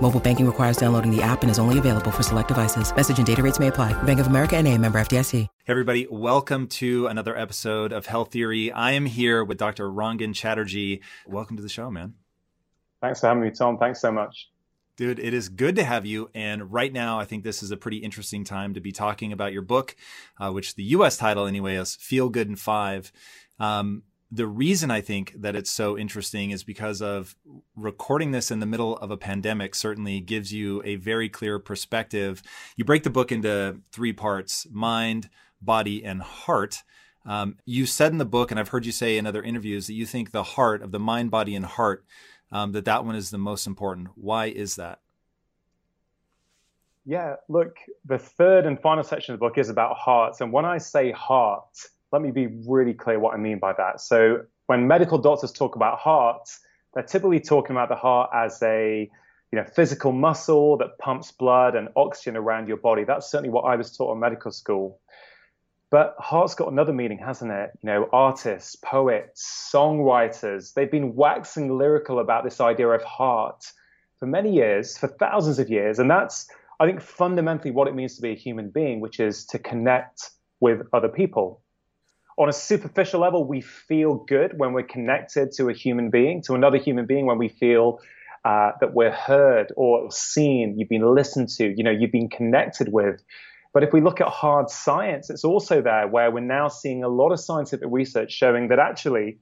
Mobile banking requires downloading the app and is only available for select devices. Message and data rates may apply. Bank of America and a member FDIC. Hey everybody, welcome to another episode of Health Theory. I am here with Dr. Rangan Chatterjee. Welcome to the show, man. Thanks for having me, Tom. Thanks so much. Dude, it is good to have you. And right now, I think this is a pretty interesting time to be talking about your book, uh, which the US title, anyway, is Feel Good in Five. Um, the reason I think that it's so interesting is because of recording this in the middle of a pandemic certainly gives you a very clear perspective. You break the book into three parts mind, body, and heart. Um, you said in the book, and I've heard you say in other interviews, that you think the heart of the mind, body, and heart um, that that one is the most important. Why is that? Yeah, look, the third and final section of the book is about hearts. And when I say heart, let me be really clear what I mean by that. So when medical doctors talk about hearts, they're typically talking about the heart as a you know, physical muscle that pumps blood and oxygen around your body. That's certainly what I was taught in medical school. But heart's got another meaning, hasn't it? You know, artists, poets, songwriters, they've been waxing lyrical about this idea of heart for many years, for thousands of years. And that's, I think, fundamentally what it means to be a human being, which is to connect with other people. On a superficial level, we feel good when we're connected to a human being, to another human being, when we feel uh, that we're heard or seen, you've been listened to, you know, you've been connected with. But if we look at hard science, it's also there where we're now seeing a lot of scientific research showing that actually,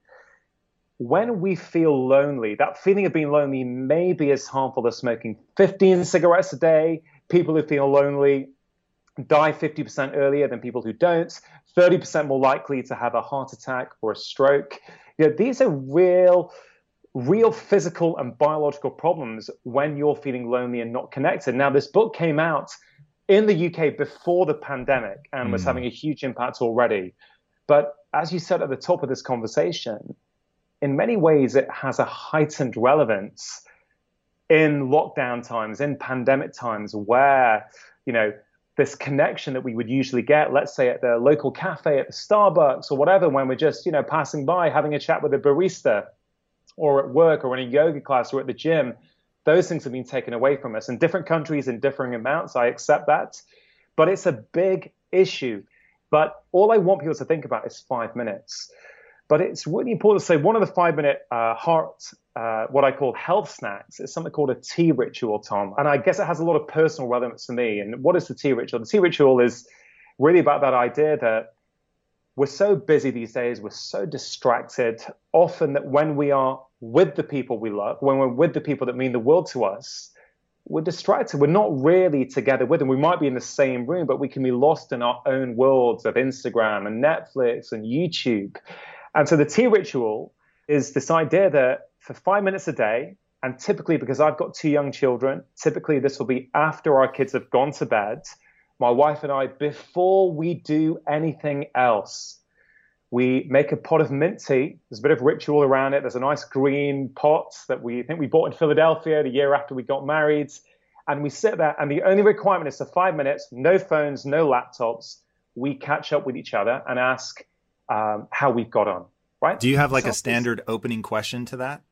when we feel lonely, that feeling of being lonely may be as harmful as smoking 15 cigarettes a day. People who feel lonely die 50% earlier than people who don't, 30% more likely to have a heart attack or a stroke. You know, these are real real physical and biological problems when you're feeling lonely and not connected. Now, this book came out in the UK before the pandemic and was mm. having a huge impact already. But as you said at the top of this conversation, in many ways it has a heightened relevance in lockdown times, in pandemic times, where, you know, this connection that we would usually get, let's say at the local cafe, at the Starbucks or whatever, when we're just, you know, passing by, having a chat with a barista, or at work or in a yoga class or at the gym, those things have been taken away from us. In different countries, in differing amounts, I accept that. But it's a big issue. But all I want people to think about is five minutes. But it's really important to say one of the five minute uh, heart, uh, what I call health snacks, is something called a tea ritual, Tom. And I guess it has a lot of personal relevance to me. And what is the tea ritual? The tea ritual is really about that idea that we're so busy these days, we're so distracted, often that when we are with the people we love, when we're with the people that mean the world to us, we're distracted. We're not really together with them. We might be in the same room, but we can be lost in our own worlds of Instagram and Netflix and YouTube. And so the tea ritual is this idea that for five minutes a day, and typically because I've got two young children, typically this will be after our kids have gone to bed my wife and I, before we do anything else, we make a pot of mint tea. There's a bit of ritual around it. There's a nice green pot that we I think we bought in Philadelphia the year after we got married. And we sit there, and the only requirement is for five minutes, no phones, no laptops. We catch up with each other and ask um, how we've got on. Right? Do you have like so a standard opening question to that?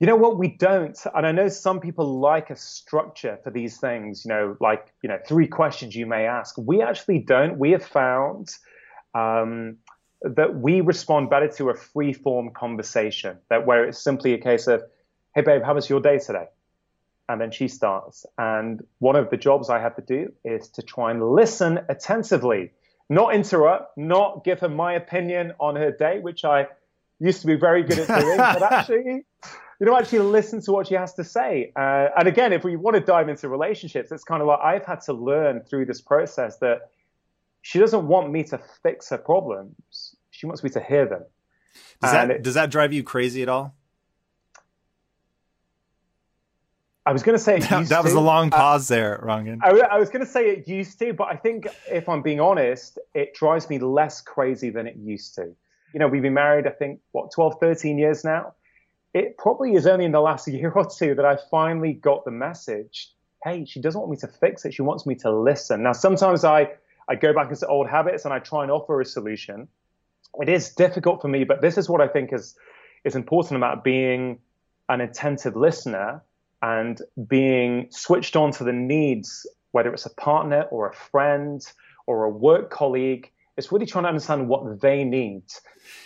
You know what? We don't. And I know some people like a structure for these things, you know, like, you know, three questions you may ask. We actually don't. We have found um, that we respond better to a free form conversation, that where it's simply a case of, hey, babe, how was your day today? And then she starts. And one of the jobs I have to do is to try and listen attentively, not interrupt, not give her my opinion on her day, which I used to be very good at doing, but actually, you know, actually listen to what she has to say. Uh, and again, if we want to dive into relationships, it's kind of like I've had to learn through this process that she doesn't want me to fix her problems. She wants me to hear them. Does that it, does that drive you crazy at all? I was going to say that, that was a long pause uh, there, Rangan. I, I was going to say it used to, but I think if I'm being honest, it drives me less crazy than it used to. You know, we've been married, I think, what, 12, 13 years now. It probably is only in the last year or two that I finally got the message. Hey, she doesn't want me to fix it. She wants me to listen. Now, sometimes I, I go back into old habits and I try and offer a solution. It is difficult for me, but this is what I think is, is important about being an attentive listener and being switched on to the needs, whether it's a partner or a friend or a work colleague. It's really trying to understand what they need.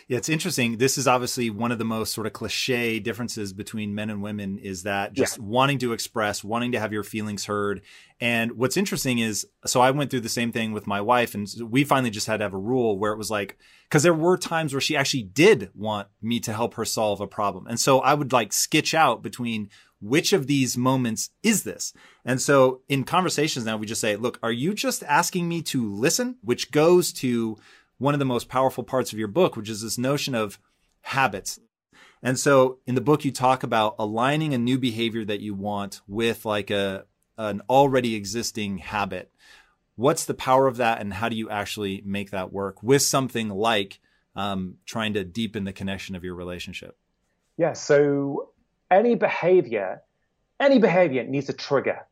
Yeah, it's interesting. This is obviously one of the most sort of cliche differences between men and women is that just yeah. wanting to express, wanting to have your feelings heard. And what's interesting is, so I went through the same thing with my wife, and we finally just had to have a rule where it was like, because there were times where she actually did want me to help her solve a problem. And so I would like sketch out between which of these moments is this? And so in conversations now, we just say, look, are you just asking me to listen? Which goes to one of the most powerful parts of your book, which is this notion of habits. And so in the book, you talk about aligning a new behavior that you want with like a, an already existing habit. What's the power of that? And how do you actually make that work with something like um, trying to deepen the connection of your relationship? Yeah. So any behavior, any behavior needs a trigger,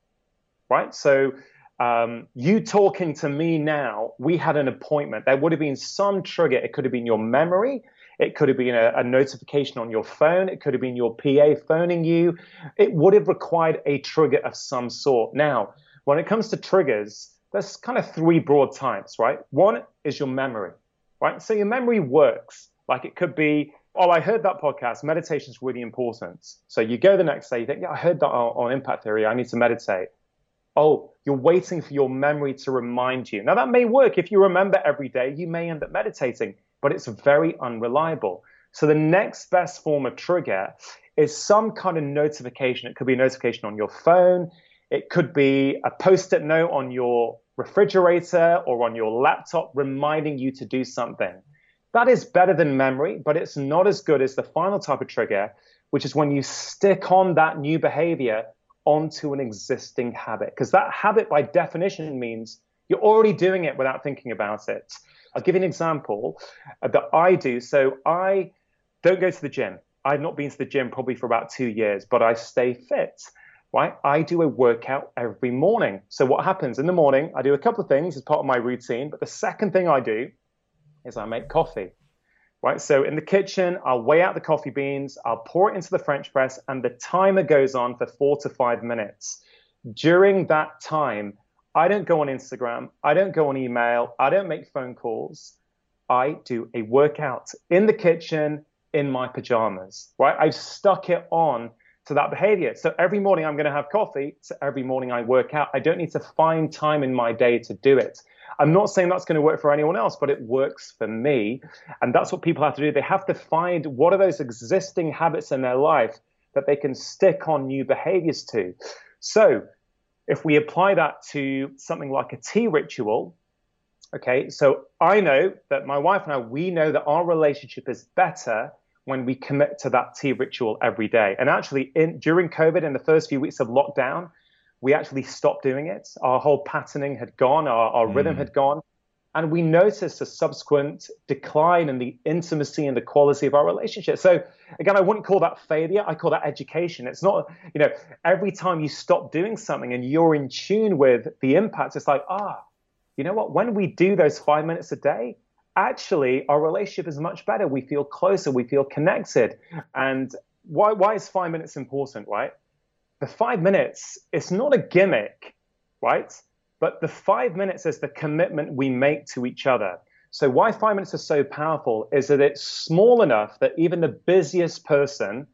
right? So um, you talking to me now, we had an appointment. There would have been some trigger. It could have been your memory. It could have been a, a, notification on your phone. It could have been your PA phoning you. It would have required a trigger of some sort. Now, when it comes to triggers, there's kind of three broad types, right? One is your memory, right? So your memory works. Like it could be oh, I heard that podcast. Meditation is really important. So you go the next day, you think, yeah, I heard that on, on impact theory. I need to meditate. Oh, you're waiting for your memory to remind you. Now, that may work. If you remember every day, you may end up meditating, but it's very unreliable. So the next best form of trigger is some kind of notification. It could be a notification on your phone. It could be a post-it note on your refrigerator or on your laptop reminding you to do something. That is better than memory, but it's not as good as the final type of trigger, which is when you stick on that new behavior onto an existing habit. Because that habit, by definition, means you're already doing it without thinking about it. I'll give you an example uh, that I do. So I don't go to the gym. I've not been to the gym probably for about two years, but I stay fit. Right? I do a workout every morning. So what happens in the morning? I do a couple of things as part of my routine, but the second thing I do is I make coffee. Right, so in the kitchen, I'll weigh out the coffee beans, I'll pour it into the French press, and the timer goes on for four to five minutes. During that time, I don't go on Instagram, I don't go on email, I don't make phone calls. I do a workout in the kitchen in my pajamas, right? I've stuck it on to that behavior. So every morning I'm going to have coffee. So every morning I work out. I don't need to find time in my day to do it. I'm not saying that's going to work for anyone else, but it works for me. And that's what people have to do. They have to find what are those existing habits in their life that they can stick on new behaviors to. So if we apply that to something like a tea ritual, okay, so I know that my wife and I, we know that our relationship is better when we commit to that tea ritual every day. And actually, in, during COVID, in the first few weeks of lockdown, we actually stopped doing it. Our whole patterning had gone, our, our mm. rhythm had gone. And we noticed a subsequent decline in the intimacy and the quality of our relationship. So, again, I wouldn't call that failure. I call that education. It's not, you know, every time you stop doing something and you're in tune with the impact, it's like, ah, you know what? When we do those five minutes a day, actually our relationship is much better. We feel closer, we feel connected. And why, why is five minutes important, right? The five minutes, it's not a gimmick, right? But the five minutes is the commitment we make to each other. So why five minutes is so powerful is that it's small enough that even the busiest person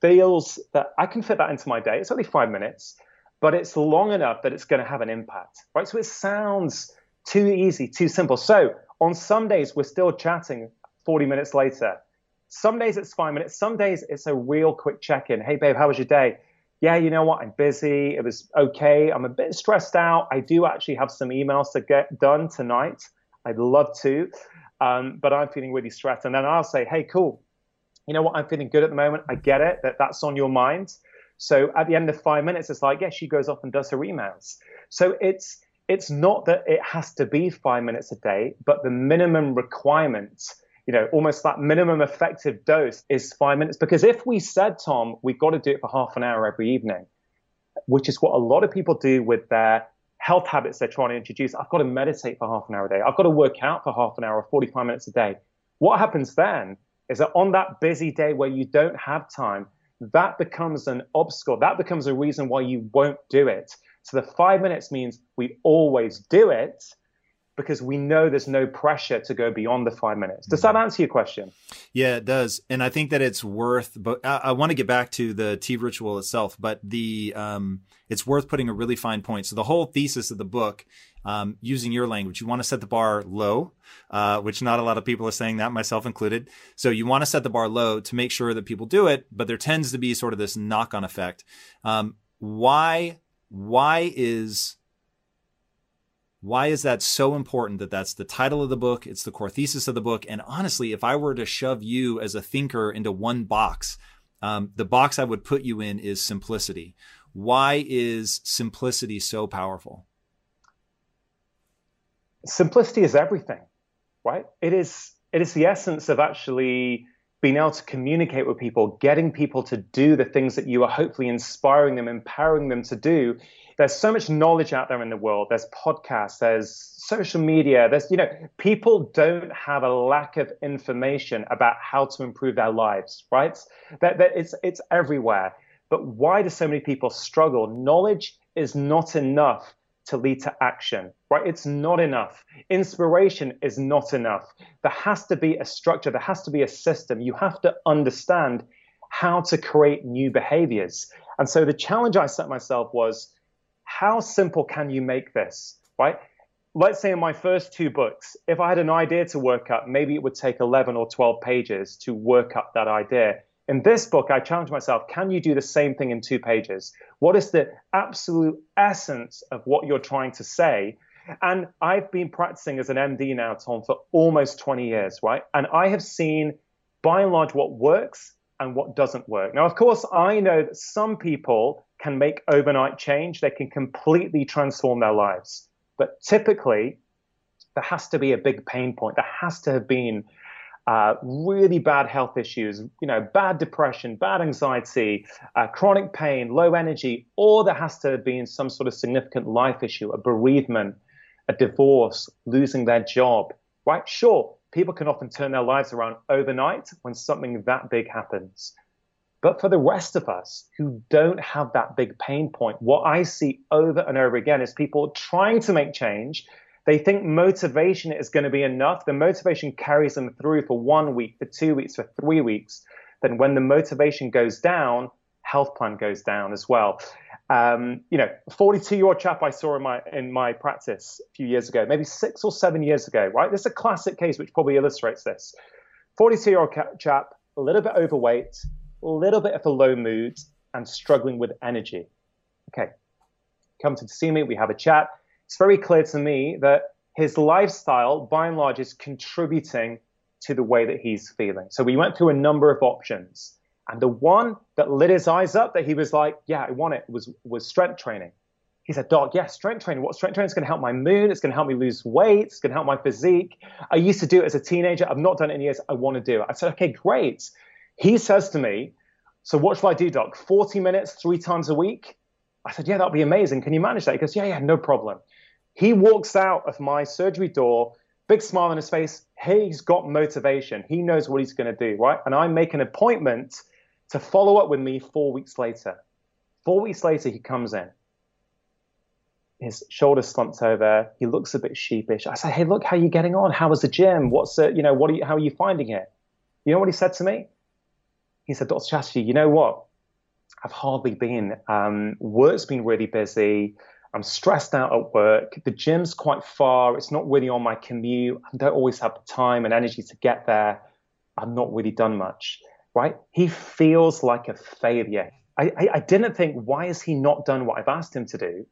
feels that I can fit that into my day. It's only five minutes, but it's long enough that it's going to have an impact, right? So it sounds Too easy, too simple. So on some days, we're still chatting 40 minutes later. Some days it's five minutes. Some days it's a real quick check in. Hey, babe, how was your day? Yeah, you know what? I'm busy. It was okay. I'm a bit stressed out. I do actually have some emails to get done tonight. I'd love to, um, but I'm feeling really stressed. And then I'll say, hey, cool. You know what? I'm feeling good at the moment. I get it that that's on your mind. So at the end of five minutes, it's like, yeah, she goes off and does her emails. So it's it's not that it has to be five minutes a day, but the minimum requirement, you know, almost that minimum effective dose is five minutes. Because if we said, Tom, we've got to do it for half an hour every evening, which is what a lot of people do with their health habits they're trying to introduce. I've got to meditate for half an hour a day. I've got to work out for half an hour or 45 minutes a day. What happens then is that on that busy day where you don't have time, that becomes an obstacle. That becomes a reason why you won't do it. So the five minutes means we always do it because we know there's no pressure to go beyond the five minutes. Does that mm-hmm. answer your question? Yeah, it does. And I think that it's worth, but I, I want to get back to the tea ritual itself, but the, um, it's worth putting a really fine point. So the whole thesis of the book, um, using your language, you want to set the bar low, uh, which not a lot of people are saying that, myself included. So you want to set the bar low to make sure that people do it, but there tends to be sort of this knock on effect. Um, why why is why is that so important that that's the title of the book it's the core thesis of the book and honestly if i were to shove you as a thinker into one box um, the box i would put you in is simplicity. Why is simplicity so powerful? Simplicity is everything right? It is it is the essence of actually being able to communicate with people, getting people to do the things that you are hopefully inspiring them, empowering them to do. There's so much knowledge out there in the world. There's podcasts, there's social media, there's, you know, people don't have a lack of information about how to improve their lives, right? That, that it's, it's everywhere. But why do so many people struggle? Knowledge is not enough to lead to action, right? It's not enough. Inspiration is not enough. There has to be a structure, there has to be a system. You have to understand how to create new behaviors. And so the challenge I set myself was how simple can you make this, right? Let's say in my first two books, if I had an idea to work up, maybe it would take 11 or 12 pages to work up that idea. In this book, I challenge myself can you do the same thing in two pages? What is the absolute essence of what you're trying to say? And I've been practicing as an MD now, Tom, for almost 20 years, right? And I have seen by and large what works and what doesn't work. Now, of course, I know that some people can make overnight change, they can completely transform their lives. But typically, there has to be a big pain point. There has to have been uh, really bad health issues, you know, bad depression, bad anxiety, uh, chronic pain, low energy, or there has to have been some sort of significant life issue, a bereavement, a divorce, losing their job, right? Sure, people can often turn their lives around overnight when something that big happens. But for the rest of us who don't have that big pain point, what I see over and over again is people trying to make change, they think motivation is going to be enough. The motivation carries them through for one week, for two weeks, for three weeks. Then when the motivation goes down, health plan goes down as well. Um, you know, 42 year old chap I saw in my in my practice a few years ago, maybe six or seven years ago, right? This is a classic case which probably illustrates this. 42 year old chap, a little bit overweight, a little bit of a low mood, and struggling with energy. Okay, come to see me, we have a chat it's very clear to me that his lifestyle, by and large, is contributing to the way that he's feeling. So we went through a number of options. And the one that lit his eyes up that he was like, yeah, I want it was, was strength training. He said, Doc, yes, yeah, strength training. What strength training is going to help my mood? It's going to help me lose weight. It's going to help my physique. I used to do it as a teenager. I've not done it in years. I want to do it. I said, okay, great. He says to me, so what shall I do, Doc? 40 minutes, three times a week? I said, yeah, that'd be amazing. Can you manage that? He goes, yeah, yeah, no problem. He walks out of my surgery door, big smile on his face. He's got motivation. He knows what he's going to do, right? And I make an appointment to follow up with me four weeks later. Four weeks later, he comes in. His shoulders slumped over. He looks a bit sheepish. I say, "Hey, look, how are you getting on? How was the gym? What's it? You know, what are you? How are you finding it?" You know what he said to me? He said, "Dr. Chatterjee, you know what? I've hardly been. Um, work's been really busy. I'm stressed out at work. The gym's quite far. It's not really on my commute. I don't always have the time and energy to get there. I've not really done much, right? He feels like a failure. I, I, I didn't think, why has he not done what I've asked him to do?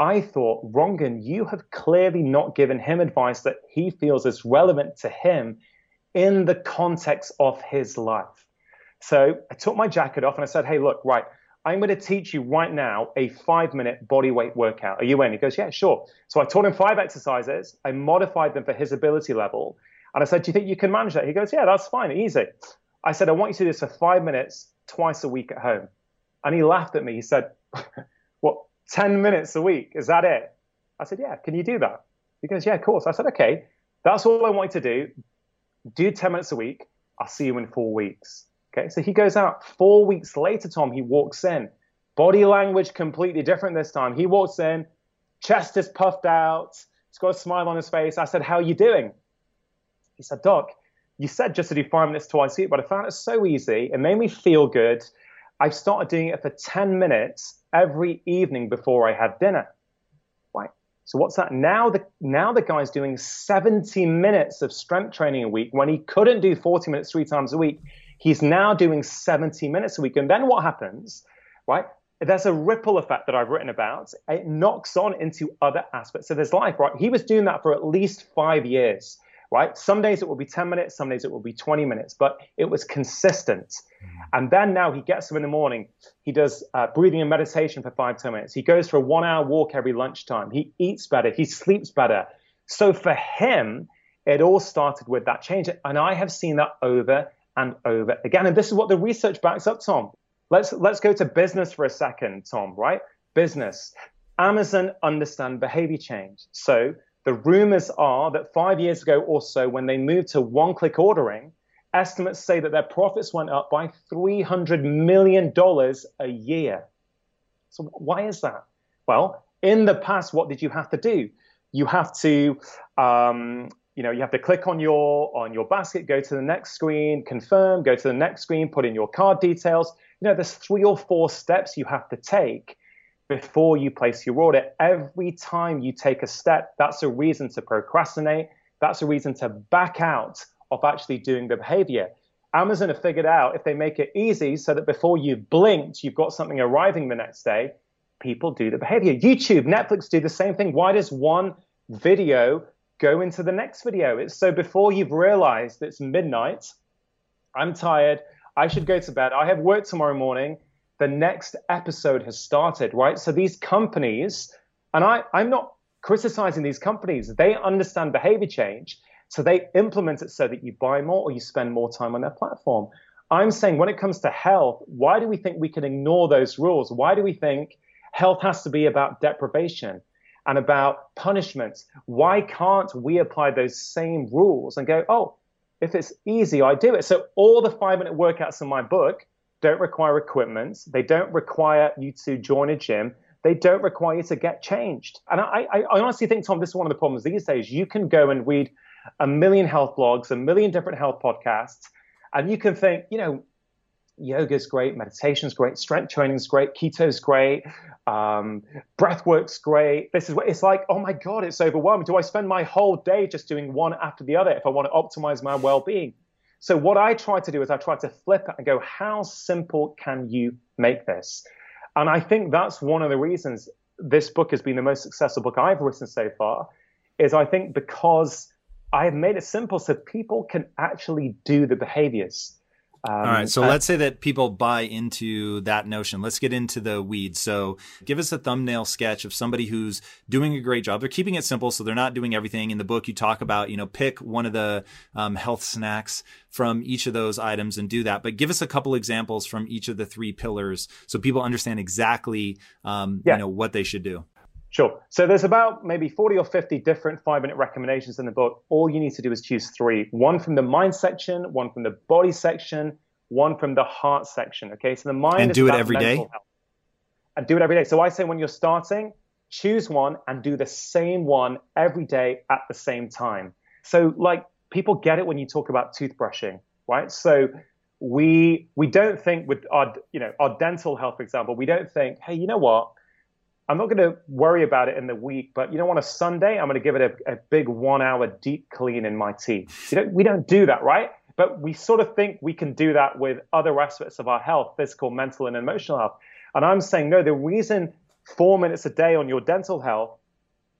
I thought, Rangan, you have clearly not given him advice that he feels is relevant to him in the context of his life. So I took my jacket off and I said, hey, look, right, I'm going to teach you right now a five minute body weight workout. Are you in? He goes, yeah, sure. So I taught him five exercises. I modified them for his ability level. And I said, do you think you can manage that? He goes, yeah, that's fine, easy. I said, I want you to do this for five minutes twice a week at home. And he laughed at me. He said, what, 10 minutes a week? Is that it? I said, yeah, can you do that? He goes, yeah, of course. I said, okay, that's all I want you to do. Do 10 minutes a week. I'll see you in four weeks. Okay, so he goes out four weeks later, Tom, he walks in. Body language completely different this time. He walks in, chest is puffed out, he's got a smile on his face. I said, How are you doing? He said, Doc, you said just to do five minutes twice a week, but I found it so easy. It made me feel good. I've started doing it for 10 minutes every evening before I had dinner. Right. So what's that? Now the now the guy's doing 70 minutes of strength training a week when he couldn't do 40 minutes three times a week. He's now doing 70 minutes a week. And then what happens, right? There's a ripple effect that I've written about. It knocks on into other aspects of his life, right? He was doing that for at least five years, right? Some days it will be 10 minutes, some days it will be 20 minutes, but it was consistent. Mm-hmm. And then now he gets up in the morning, he does uh, breathing and meditation for five, 10 minutes. He goes for a one hour walk every lunchtime. He eats better, he sleeps better. So for him, it all started with that change. And I have seen that over and over again. And this is what the research backs up, Tom. Let's let's go to business for a second, Tom, right? Business. Amazon understand behavior change. So the rumors are that five years ago or so, when they moved to one-click ordering, estimates say that their profits went up by $300 million a year. So why is that? Well, in the past, what did you have to do? You have to um, you know, you have to click on your on your basket, go to the next screen, confirm, go to the next screen, put in your card details. You know, there's three or four steps you have to take before you place your order. Every time you take a step, that's a reason to procrastinate. That's a reason to back out of actually doing the behavior. Amazon have figured out if they make it easy so that before you've blinked, you've got something arriving the next day, people do the behavior. YouTube, Netflix do the same thing. Why does one video go into the next video. It's so before you've realized it's midnight, I'm tired, I should go to bed, I have work tomorrow morning, the next episode has started, right? So these companies, and I, I'm not criticizing these companies, they understand behavior change. So they implement it so that you buy more or you spend more time on their platform. I'm saying when it comes to health, why do we think we can ignore those rules? Why do we think health has to be about deprivation? And about punishments. Why can't we apply those same rules and go, oh, if it's easy, I do it. So all the five minute workouts in my book don't require equipment. They don't require you to join a gym. They don't require you to get changed. And I, I, honestly think, Tom, this is one of the problems these days. You can go and read a million health blogs, a million different health podcasts, and you can think, you know, yoga's great, meditation's great, strength training's great, keto's great, um, breath work's great. This is what it's like. Oh my God, it's overwhelming. Do I spend my whole day just doing one after the other if I want to optimize my well being? So, what I try to do is I try to flip it and go, how simple can you make this? And I think that's one of the reasons this book has been the most successful book I've written so far, is I think because I have made it simple so people can actually do the behaviors. Um, All right. So uh, let's say that people buy into that notion. Let's get into the weeds. So give us a thumbnail sketch of somebody who's doing a great job. They're keeping it simple. So they're not doing everything in the book. You talk about, you know, pick one of the um, health snacks from each of those items and do that. But give us a couple examples from each of the three pillars so people understand exactly, um, yeah. you know, what they should do. Sure. So there's about maybe 40 or 50 different five minute recommendations in the book. All you need to do is choose three one from the mind section, one from the body section, one from the heart section. Okay. So the mind and do it every day. Health. And do it every day. So I say when you're starting, choose one and do the same one every day at the same time. So like people get it when you talk about toothbrushing, right? So we we don't think with our you know our dental health, for example, we don't think, hey, you know what? I'm not going to worry about it in the week, but you know, on a Sunday, I'm going to give it a, a big one hour deep clean in my teeth. We don't do that, right? But we sort of think we can do that with other aspects of our health, physical, mental, and emotional health. And I'm saying, no, the reason four minutes a day on your dental health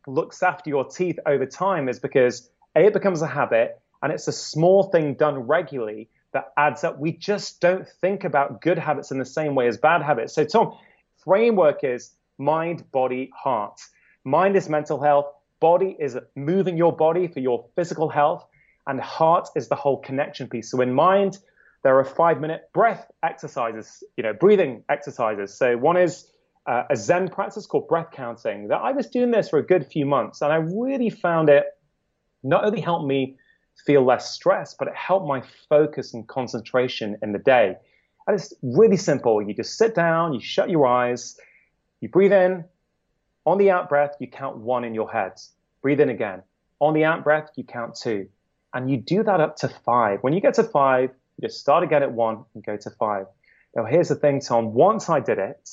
looks after your teeth over time is because A, it becomes a habit, and it's a small thing done regularly that adds up. We just don't think about good habits in the same way as bad habits. So, Tom, framework is mind, body, heart. Mind is mental health, body is moving your body for your physical health, and heart is the whole connection piece. So, in mind, there are five minute breath exercises, you know, breathing exercises. So, one is uh, a Zen practice called breath counting. That I was doing this for a good few months, and I really found it not only helped me feel less stressed, but it helped my focus and concentration in the day. And it's really simple. You just sit down, you shut your eyes, you breathe in. On the out breath, you count one in your head. Breathe in again. On the out breath, you count two. And you do that up to five. When you get to five, you just start again at one and go to five. Now, here's the thing, Tom. Once I did it,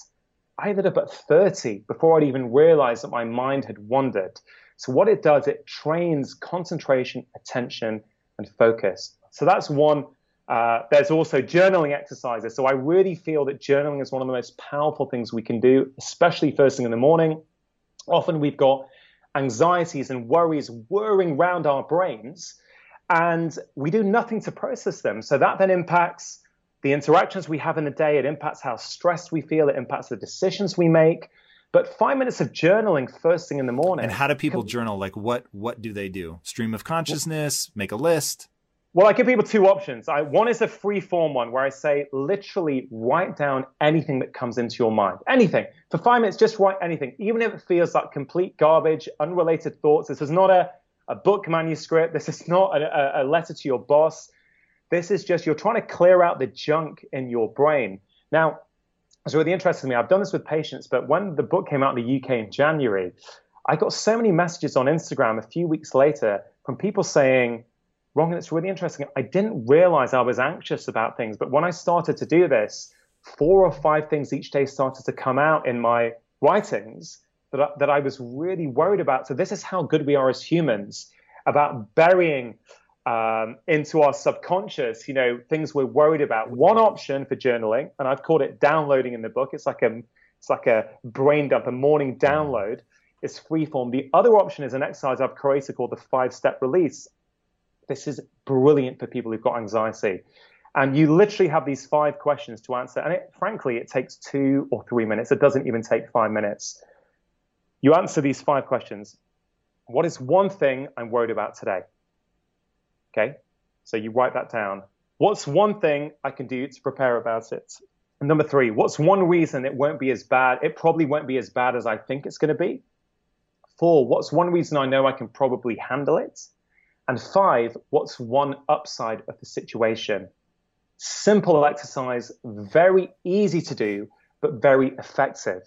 I ended up at 30 before I'd even realized that my mind had wandered. So, what it does, it trains concentration, attention, and focus. So, that's one. Uh, there's also journaling exercises. So, I really feel that journaling is one of the most powerful things we can do, especially first thing in the morning. Often we've got anxieties and worries whirring around our brains, and we do nothing to process them. So, that then impacts the interactions we have in the day, it impacts how stressed we feel, it impacts the decisions we make. But five minutes of journaling first thing in the morning. And how do people journal? Like what what do they do? Stream of consciousness, make a list? Well, I give people two options. I, one is a free form one where I say literally write down anything that comes into your mind. Anything. For five minutes, just write anything. Even if it feels like complete garbage, unrelated thoughts. This is not a, a book manuscript. This is not a, a letter to your boss. This is just you're trying to clear out the junk in your brain. Now, it's really interesting to me. I've done this with patients, but when the book came out in the UK in January, I got so many messages on Instagram a few weeks later from people saying, Ron, it's really interesting. I didn't realize I was anxious about things, but when I started to do this, four or five things each day started to come out in my writings that I, that I was really worried about. So this is how good we are as humans about burying um, into our subconscious, you know, things we're worried about. One option for journaling, and I've called it downloading in the book. It's like a it's like a brain dump, a morning download. It's freeform. The other option is an exercise I've created called the five step release. This is brilliant for people who've got anxiety. And you literally have these five questions to answer. And it, frankly, it takes two or three minutes. It doesn't even take five minutes. You answer these five questions. What is one thing I'm worried about today? Okay, so you write that down. What's one thing I can do to prepare about it? And number three, what's one reason it won't be as bad? It probably won't be as bad as I think it's going to be. Four, what's one reason I know I can probably handle it? And five, what's one upside of the situation? Simple exercise, very easy to do, but very effective.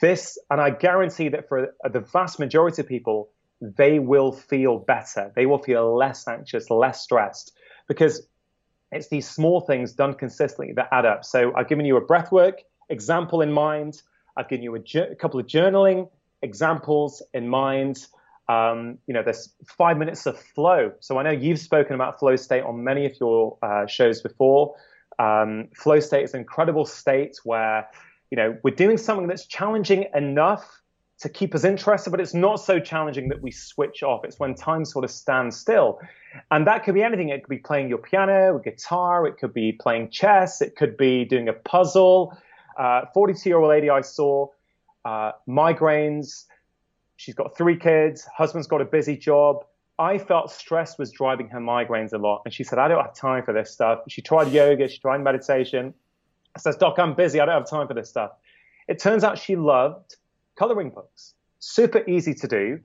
This, and I guarantee that for the vast majority of people, they will feel better. They will feel less anxious, less stressed, because it's these small things done consistently that add up. So I've given you a breathwork example in mind. I've given you a, ju- a couple of journaling examples in mind. Um, you know, there's five minutes of flow. So I know you've spoken about flow state on many of your uh, shows before. Um, flow state is an incredible state where, you know, we're doing something that's challenging enough to keep us interested, but it's not so challenging that we switch off. It's when time sort of stands still. And that could be anything. It could be playing your piano, guitar, it could be playing chess, it could be doing a puzzle. 42 uh, year old lady I saw, uh, migraines. She's got three kids, husband's got a busy job. I felt stress was driving her migraines a lot. And she said, I don't have time for this stuff. She tried yoga, she tried meditation. I says, Doc, I'm busy. I don't have time for this stuff. It turns out she loved coloring books. Super easy to do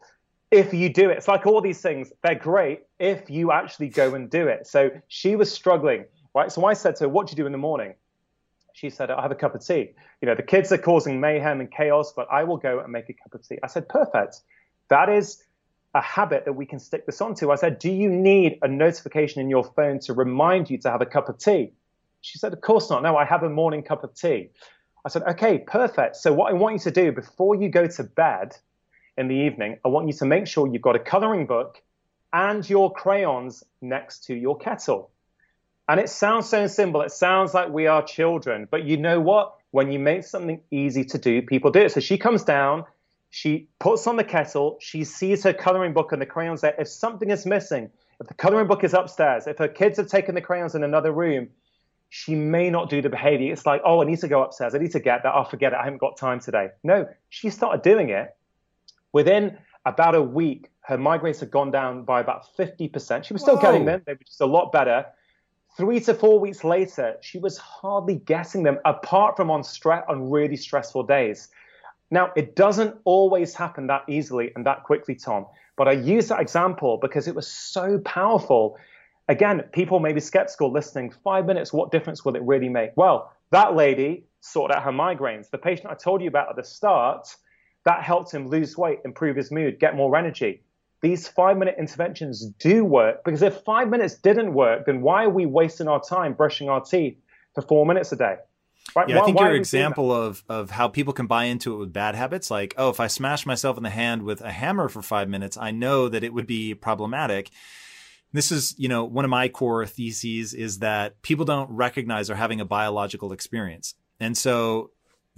if you do it. It's like all these things, they're great if you actually go and do it. So she was struggling, right? So I said to her, What do you do in the morning? She said, I have a cup of tea. You know, the kids are causing mayhem and chaos, but I will go and make a cup of tea. I said, Perfect. That is a habit that we can stick this onto. I said, Do you need a notification in your phone to remind you to have a cup of tea? She said, Of course not. No, I have a morning cup of tea. I said, okay, perfect. So what I want you to do before you go to bed in the evening, I want you to make sure you've got a coloring book and your crayons next to your kettle. And it sounds so simple. It sounds like we are children. But you know what? When you make something easy to do, people do it. So she comes down, she puts on the kettle, she sees her coloring book and the crayons there. If something is missing, if the coloring book is upstairs, if her kids have taken the crayons in another room, she may not do the behavior. It's like, oh, I need to go upstairs. I need to get that. I'll forget it. I haven't got time today. No, she started doing it. Within about a week, her migraines had gone down by about 50%. She was still Whoa. getting them, they were just a lot better. Three to four weeks later, she was hardly getting them, apart from on, stre- on really stressful days. Now, it doesn't always happen that easily and that quickly, Tom, but I use that example because it was so powerful. Again, people may be skeptical listening. Five minutes, what difference will it really make? Well, that lady sorted out her migraines. The patient I told you about at the start, that helped him lose weight, improve his mood, get more energy. These five minute interventions do work because if five minutes didn't work, then why are we wasting our time brushing our teeth for four minutes a day? Right? Yeah, why, I think your example of of how people can buy into it with bad habits, like oh, if I smash myself in the hand with a hammer for five minutes, I know that it would be problematic. This is, you know, one of my core theses is that people don't recognize they're having a biological experience, and so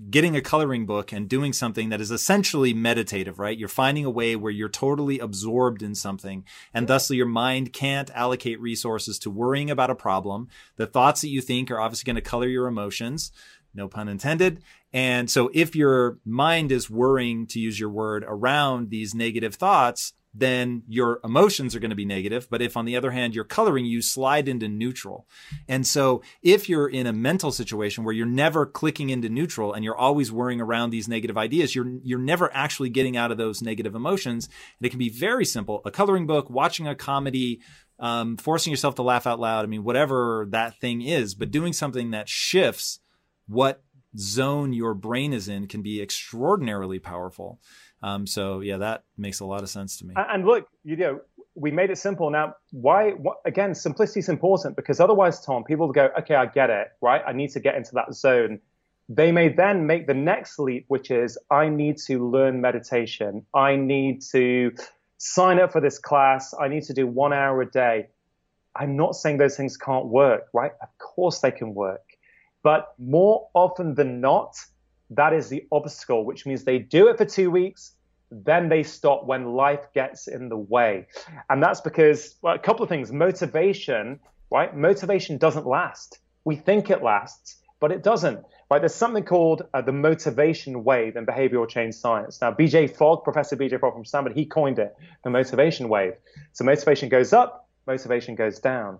getting a coloring book and doing something that is essentially meditative, right? You're finding a way where you're totally absorbed in something and thusly your mind can't allocate resources to worrying about a problem. The thoughts that you think are obviously going to color your emotions. No pun intended. And so if your mind is worrying, to use your word, around these negative thoughts, then your emotions are going to be negative. But if on the other hand, you're coloring, you slide into neutral. And so if you're in a mental situation where you're never clicking into neutral and you're always worrying around these negative ideas, you're, you're never actually getting out of those negative emotions. And it can be very simple. A coloring book, watching a comedy, um, forcing yourself to laugh out loud. I mean, whatever that thing is, but doing something that shifts what zone your brain is in can be extraordinarily powerful. Um, so yeah, that makes a lot of sense to me. And look, you know, we made it simple. Now, why? What, again, simplicity is important because otherwise, Tom, people go, okay, I get it, right? I need to get into that zone. They may then make the next leap, which is, I need to learn meditation. I need to sign up for this class. I need to do one hour a day. I'm not saying those things can't work, right? Of course they can work. But more often than not, that is the obstacle, which means they do it for two weeks, then they stop when life gets in the way. And that's because, well, a couple of things. Motivation, right? Motivation doesn't last. We think it lasts, but it doesn't. Right? There's something called uh, the motivation wave in behavioral change science. Now, BJ Fogg, Professor BJ Fogg from Stanford, he coined it, the motivation wave. So motivation goes up, motivation goes down.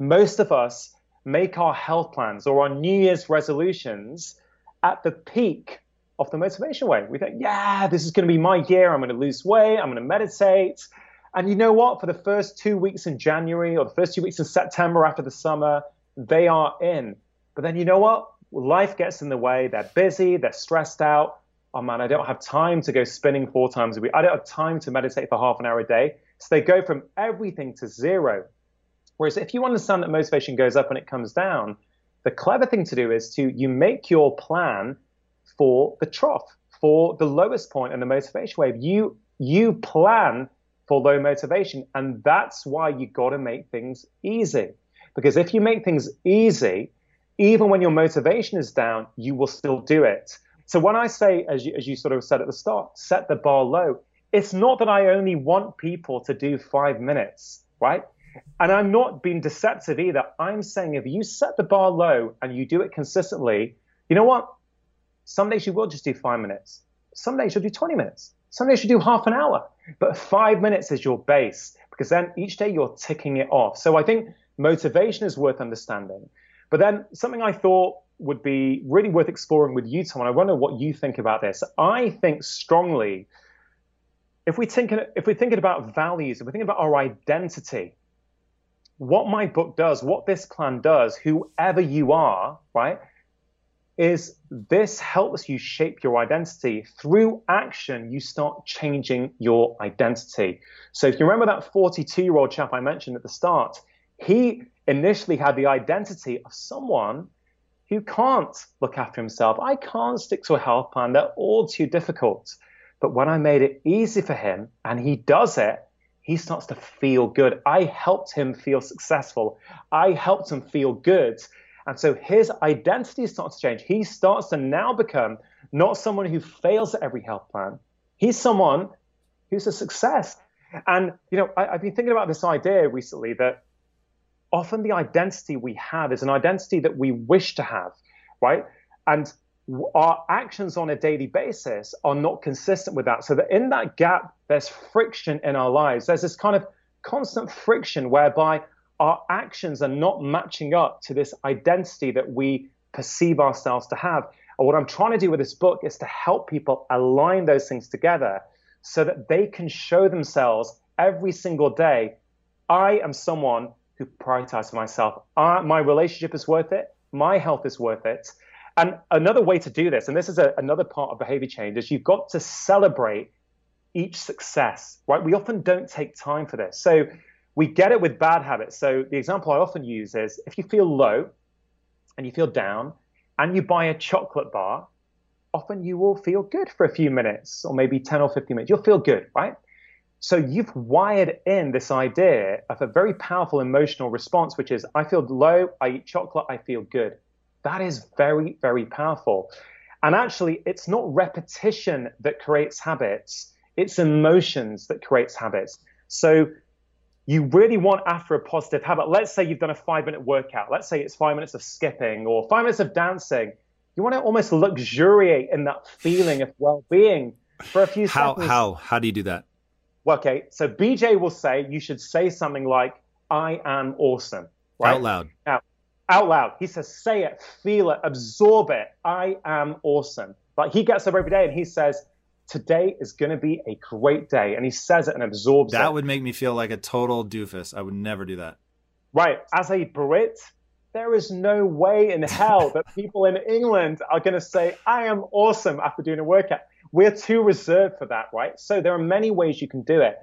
Most of us make our health plans or our New Year's resolutions at the peak of the motivation wave. We think, yeah, this is going to be my year. I'm going to lose weight. I'm going to meditate. And you know what? For the first two weeks in January or the first two weeks in September after the summer, they are in. But then you know what? Life gets in the way. They're busy. They're stressed out. Oh man, I don't have time to go spinning four times a week. I don't have time to meditate for half an hour a day. So they go from everything to zero. Whereas if you understand that motivation goes up and it comes down, the clever thing to do is to you make your plan for the trough, for the lowest point in the motivation wave. You you plan for low motivation, and that's why you got to make things easy. Because if you make things easy, even when your motivation is down, you will still do it. So when I say, as you, as you sort of said at the start, set the bar low, it's not that I only want people to do five minutes, right? And I'm not being deceptive either. I'm saying if you set the bar low and you do it consistently, you know what? Some days you will just do five minutes. Some days you'll do 20 minutes. Some days you do half an hour. But five minutes is your base because then each day you're ticking it off. So I think motivation is worth understanding. But then something I thought would be really worth exploring with you, Tom, and I wonder what you think about this. I think strongly if we think if we're thinking about values, if we're thinking about our identity, what my book does, what this plan does, whoever you are, right, is this helps you shape your identity. Through action, you start changing your identity. So if you remember that 42 year old chap I mentioned at the start, he initially had the identity of someone who can't look after himself. I can't stick to a health plan. They're all too difficult. But when I made it easy for him and he does it, he starts to feel good. I helped him feel successful. I helped him feel good. And so his identity starts to change. He starts to now become not someone who fails at every health plan. He's someone who's a success. And, you know, I, have been thinking about this idea recently that often the identity we have is an identity that we wish to have, right? And our actions on a daily basis are not consistent with that. So that in that gap, there's friction in our lives. There's this kind of constant friction whereby our actions are not matching up to this identity that we perceive ourselves to have. And what I'm trying to do with this book is to help people align those things together so that they can show themselves every single day I am someone who prioritizes myself. I, my relationship is worth it. My health is worth it. And another way to do this, and this is a, another part of behavior change, is you've got to celebrate each success, right? We often don't take time for this. So we get it with bad habits. So the example I often use is if you feel low and you feel down and you buy a chocolate bar, often you will feel good for a few minutes or maybe 10 or 15 minutes. You'll feel good, right? So you've wired in this idea of a very powerful emotional response, which is I feel low, I eat chocolate, I feel good. That is very, very powerful. And actually, it's not repetition that creates habits, it's emotions that creates habits. So you really want after a positive habit, let's say you've done a five minute workout, let's say it's five minutes of skipping or five minutes of dancing, you want to almost luxuriate in that feeling of well being for a few how, seconds. How, how do you do that? Well, okay, so BJ will say you should say something like, I am awesome. Right? Out loud. Now, out loud. He says, say it, feel it, absorb it. I am awesome. Like he gets up every day and he says, today is going to be a great day. And he says it and absorbs that it. That would make me feel like a total doofus. I would never do that. Right. As a Brit, there is no way in hell that people in England are going to say, I am awesome after doing a workout. We're too reserved for that, right? So there are many ways you can do it.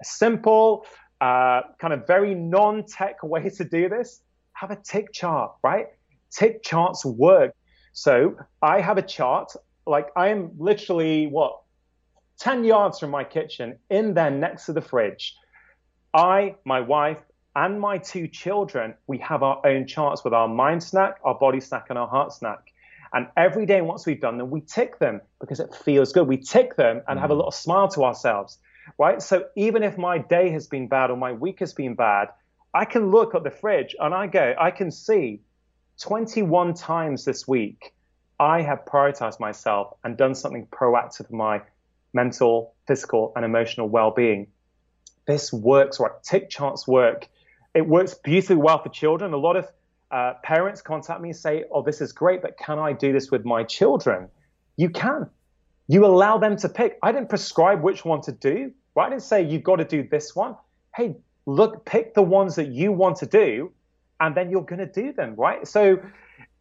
A simple, uh, kind of very non tech way to do this have a tick chart, right? Tick charts work. So I have a chart like I am literally what 10 yards from my kitchen in there next to the fridge. I, my wife, and my two children, we have our own charts with our mind snack, our body snack, and our heart snack. And every day, once we've done them, we tick them because it feels good. We tick them and have a mm. little smile to ourselves, right? So even if my day has been bad or my week has been bad, I can look at the fridge and I go, I can see 21 times this week I have prioritized myself and done something proactive for my mental, physical, and emotional well being. This works, right? Tick charts work. It works beautifully well for children. A lot of uh, parents contact me and say, Oh, this is great, but can I do this with my children? You can. You allow them to pick. I didn't prescribe which one to do. Right? I didn't say you've got to do this one. Hey, look, pick the ones that you want to do, and then you're going to do them. Right? So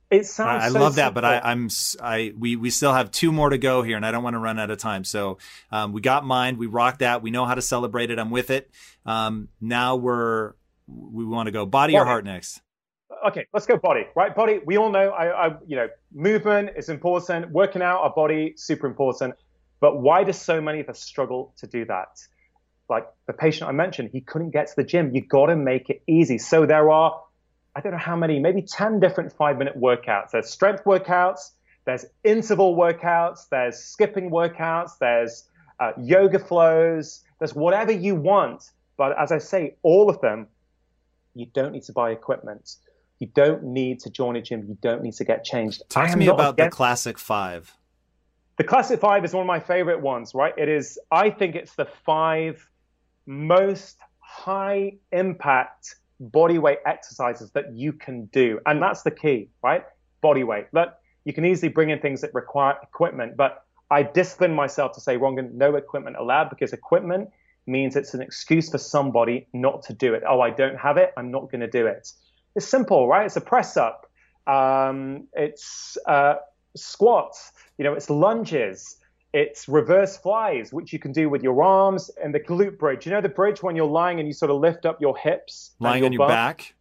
it sounds. I, so love that, simple. but I, am I we we still have two more to go here, and I don't want to run out of time. So um, we got mind, we rocked that, we know how to celebrate it. I'm with it. Um, now we're we want to go body, body, or heart next. Okay, let's go body. Right, body. We all know, I, I you know, movement is important. Working out our body super important. But why do so many of us struggle to do that? Like the patient I mentioned, he couldn't get to the gym. You got to make it easy. So there are I don't know how many, maybe 10 different five minute workouts. There's strength workouts, there's interval workouts, there's skipping workouts, there's uh, yoga flows, there's whatever you want. But as I say, all of them, you don't need to buy equipment. You don't need to join a gym. You don't need to get changed. Talk to me about against... the classic five. The classic five is one of my favorite ones, right? It is, I think it's the five most high impact body weight exercises that you can do. And that's the key, right? Body weight. You can easily bring in things that require equipment, but I discipline myself to say, Rangan, no equipment allowed because equipment means it's an excuse for somebody not to do it. Oh, I don't have it. I'm not going to do it. It's simple, right? It's a press up. Um, it's uh, squats. You know, it's lunges. It's reverse flies, which you can do with your arms and the glute bridge. You know the bridge when you're lying and you sort of lift up your hips, lying your on your bum? back.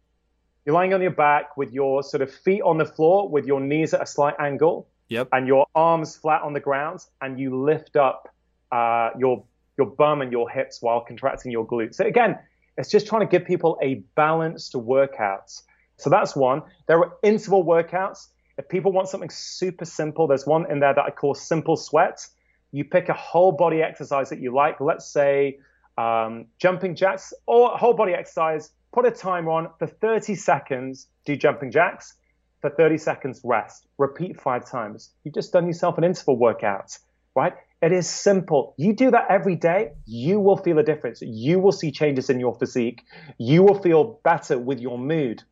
You're lying on your back with your sort of feet on the floor, with your knees at a slight angle, Yep. and your arms flat on the ground, and you lift up uh, your your bum and your hips while contracting your glutes. So again, it's just trying to give people a balanced workout. So that's one. There are interval workouts. If people want something super simple, there's one in there that I call simple sweat. You pick a whole body exercise that you like. Let's say um, jumping jacks or whole body exercise. Put a timer on for 30 seconds. Do jumping jacks. For 30 seconds, rest. Repeat five times. You've just done yourself an interval workout, right? It is simple. You do that every day, you will feel a difference. You will see changes in your physique. You will feel better with your mood.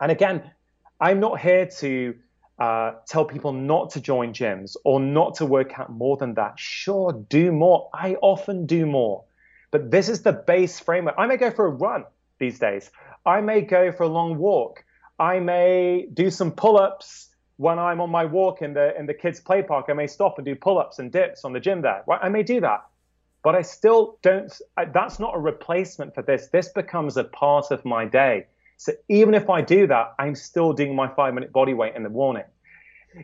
And again, I'm not here to uh, tell people not to join gyms or not to work out more than that. Sure, do more. I often do more. But this is the base framework. I may go for a run these days. I may go for a long walk. I may do some pull ups when I'm on my walk in the in the kids' play park. I may stop and do pull ups and dips on the gym there. Right? I may do that. But I still don't, I, that's not a replacement for this. This becomes a part of my day. So even if I do that, I'm still doing my five minute body weight in the morning.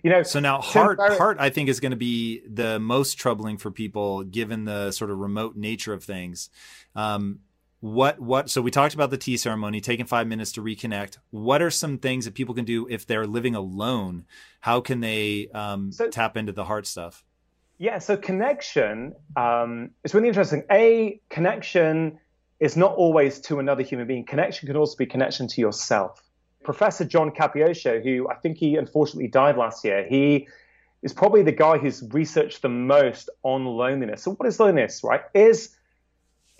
You know, so now heart heart I think is going to be the most troubling for people given the sort of remote nature of things. Um, what what so we talked about the tea ceremony taking five minutes to reconnect what are some things that people can do if they're living alone how can they um, so, tap into the heart stuff yeah so connection um, it's really interesting a connection is not always to another human being connection can also be connection to yourself professor john cacioppo who i think he unfortunately died last year he is probably the guy who's researched the most on loneliness so what is loneliness right is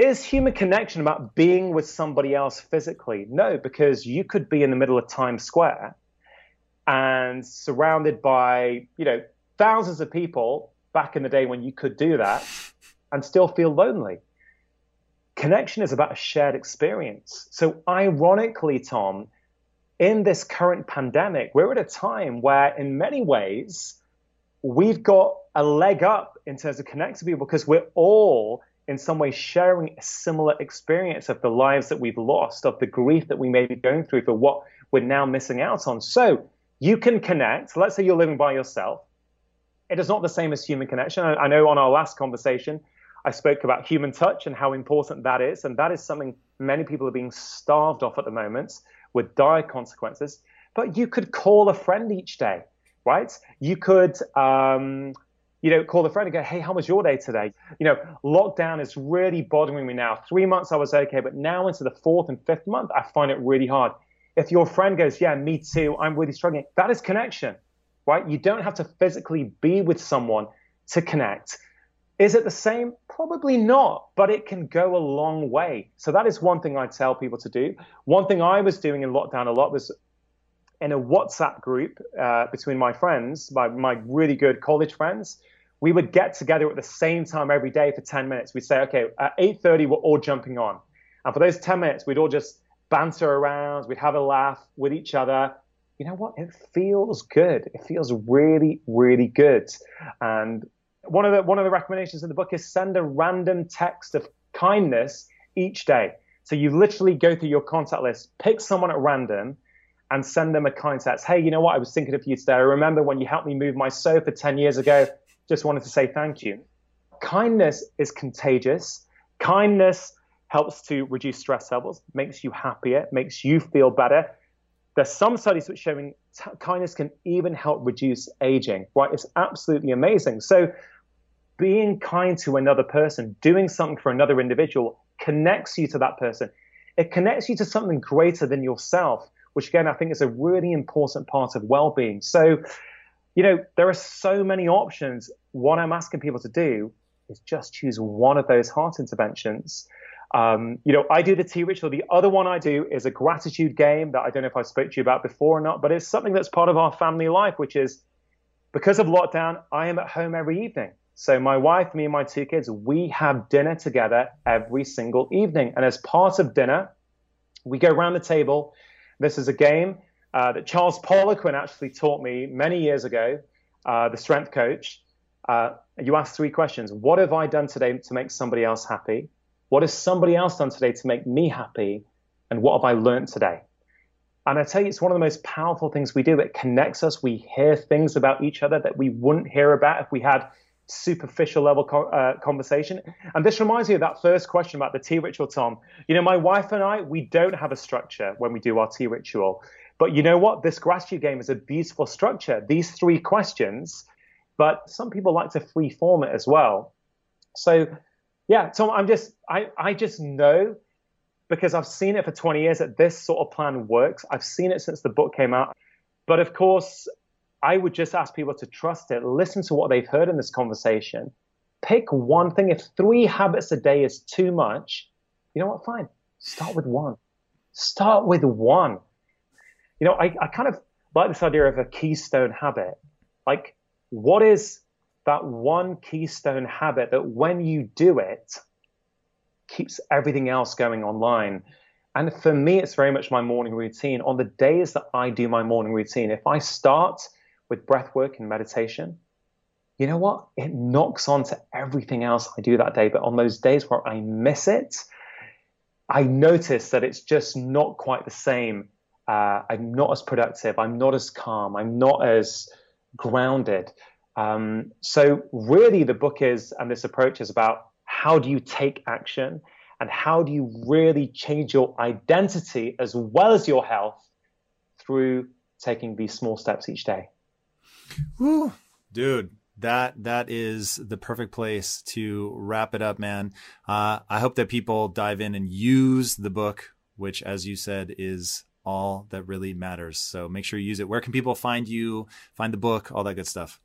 is human connection about being with somebody else physically? No, because you could be in the middle of Times Square and surrounded by, you know, thousands of people back in the day when you could do that and still feel lonely. Connection is about a shared experience. So, ironically, Tom, in this current pandemic, we're at a time where, in many ways, we've got a leg up in terms of connecting people because we're all in some way sharing a similar experience of the lives that we've lost, of the grief that we may be going through for what we're now missing out on. So you can connect. Let's say you're living by yourself. It is not the same as human connection. I, know on our last conversation, I spoke about human touch and how important that is. And that is something many people are being starved off at the moment with dire consequences. But you could call a friend each day, right? You could um, you know, call a friend and go, hey, how was your day today? You know, lockdown is really bothering me now. Three months I was okay, but now into the fourth and fifth month, I find it really hard. If your friend goes, yeah, me too, I'm really struggling, that is connection, right? You don't have to physically be with someone to connect. Is it the same? Probably not, but it can go a long way. So that is one thing I tell people to do. One thing I was doing in lockdown a lot was in a WhatsApp group uh, between my friends, my, my really good college friends, we would get together at the same time every day for 10 minutes. We'd say, okay, at 8.30, we're all jumping on. And for those 10 minutes, we'd all just banter around. We'd have a laugh with each other. You know what? It feels good. It feels really, really good. And one of the one of the recommendations in the book is send a random text of kindness each day. So you literally go through your contact list, pick someone at random, and send them a kind text. Hey, you know what? I was thinking of you today. I remember when you helped me move my sofa 10 years ago. Just wanted to say thank you. Kindness is contagious. Kindness helps to reduce stress levels, makes you happier, makes you feel better. There's some studies which showing t- kindness can even help reduce aging. Right? It's absolutely amazing. So being kind to another person, doing something for another individual connects you to that person. It connects you to something greater than yourself, which again I think is a really important part of well-being. So you know, there are so many options. What I'm asking people to do is just choose one of those heart interventions. Um, you know, I do the tea ritual. The other one I do is a gratitude game that I don't know if I spoke to you about before or not, but it's something that's part of our family life, which is because of lockdown, I am at home every evening. So my wife, me, and my two kids, we have dinner together every single evening. And as part of dinner, we go around the table. This is a game uh, that Charles Poliquin actually taught me many years ago, uh, the strength coach. Uh, you ask three questions. What have I done today to make somebody else happy? What has somebody else done today to make me happy? And what have I learned today? And I tell you, it's one of the most powerful things we do. It connects us. We hear things about each other that we wouldn't hear about if we had superficial level uh, conversation. And this reminds me of that first question about the tea ritual, Tom. You know, my wife and I, we don't have a structure when we do our tea ritual. But you know what? This gratitude game is a beautiful structure. These three questions, but some people like to free form it as well. So, yeah, Tom, I'm just, I, I just know because I've seen it for 20 years that this sort of plan works. I've seen it since the book came out. But of course, I would just ask people to trust it, listen to what they've heard in this conversation, pick one thing. If three habits a day is too much, you know what? Fine. Start with one. Start with one. You know, I, I kind of like this idea of a keystone habit. Like, what is that one keystone habit that when you do it, keeps everything else going online? And for me, it's very much my morning routine. On the days that I do my morning routine, if I start with breath work and meditation, you know what? It knocks on to everything else I do that day. But on those days where I miss it, I notice that it's just not quite the same. Uh, I'm not as productive. I'm not as calm. I'm not as grounded. Um, so, really, the book is, and this approach is about how do you take action and how do you really change your identity as well as your health through taking these small steps each day. Whew. Dude, that that is the perfect place to wrap it up, man. Uh, I hope that people dive in and use the book, which, as you said, is all that really matters. So make sure you use it. Where can people find you, find the book, all that good stuff?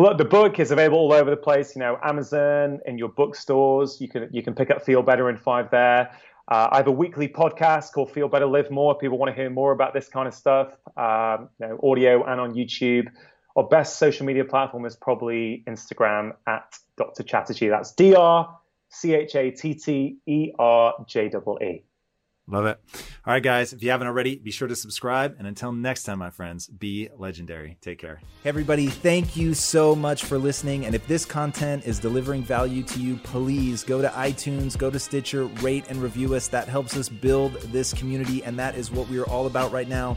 Well, look, the book is available all over the place. You know, Amazon, in your bookstores. You can you can pick up Feel Better in Five there. Uh, I have a weekly podcast called Feel Better, Live More. People want to hear more about this kind of stuff, um, you know, audio and on YouTube. Our best social media platform is probably Instagram at Dr. Chatterjee. That's D R C H A T T E R J E E. Love it. All right, guys, if you haven't already, be sure to subscribe. And until next time, my friends, be legendary. Take care. Hey, everybody, thank you so much for listening. And if this content is delivering value to you, please go to iTunes, go to Stitcher, rate and review us. That helps us build this community. And that is what we are all about right now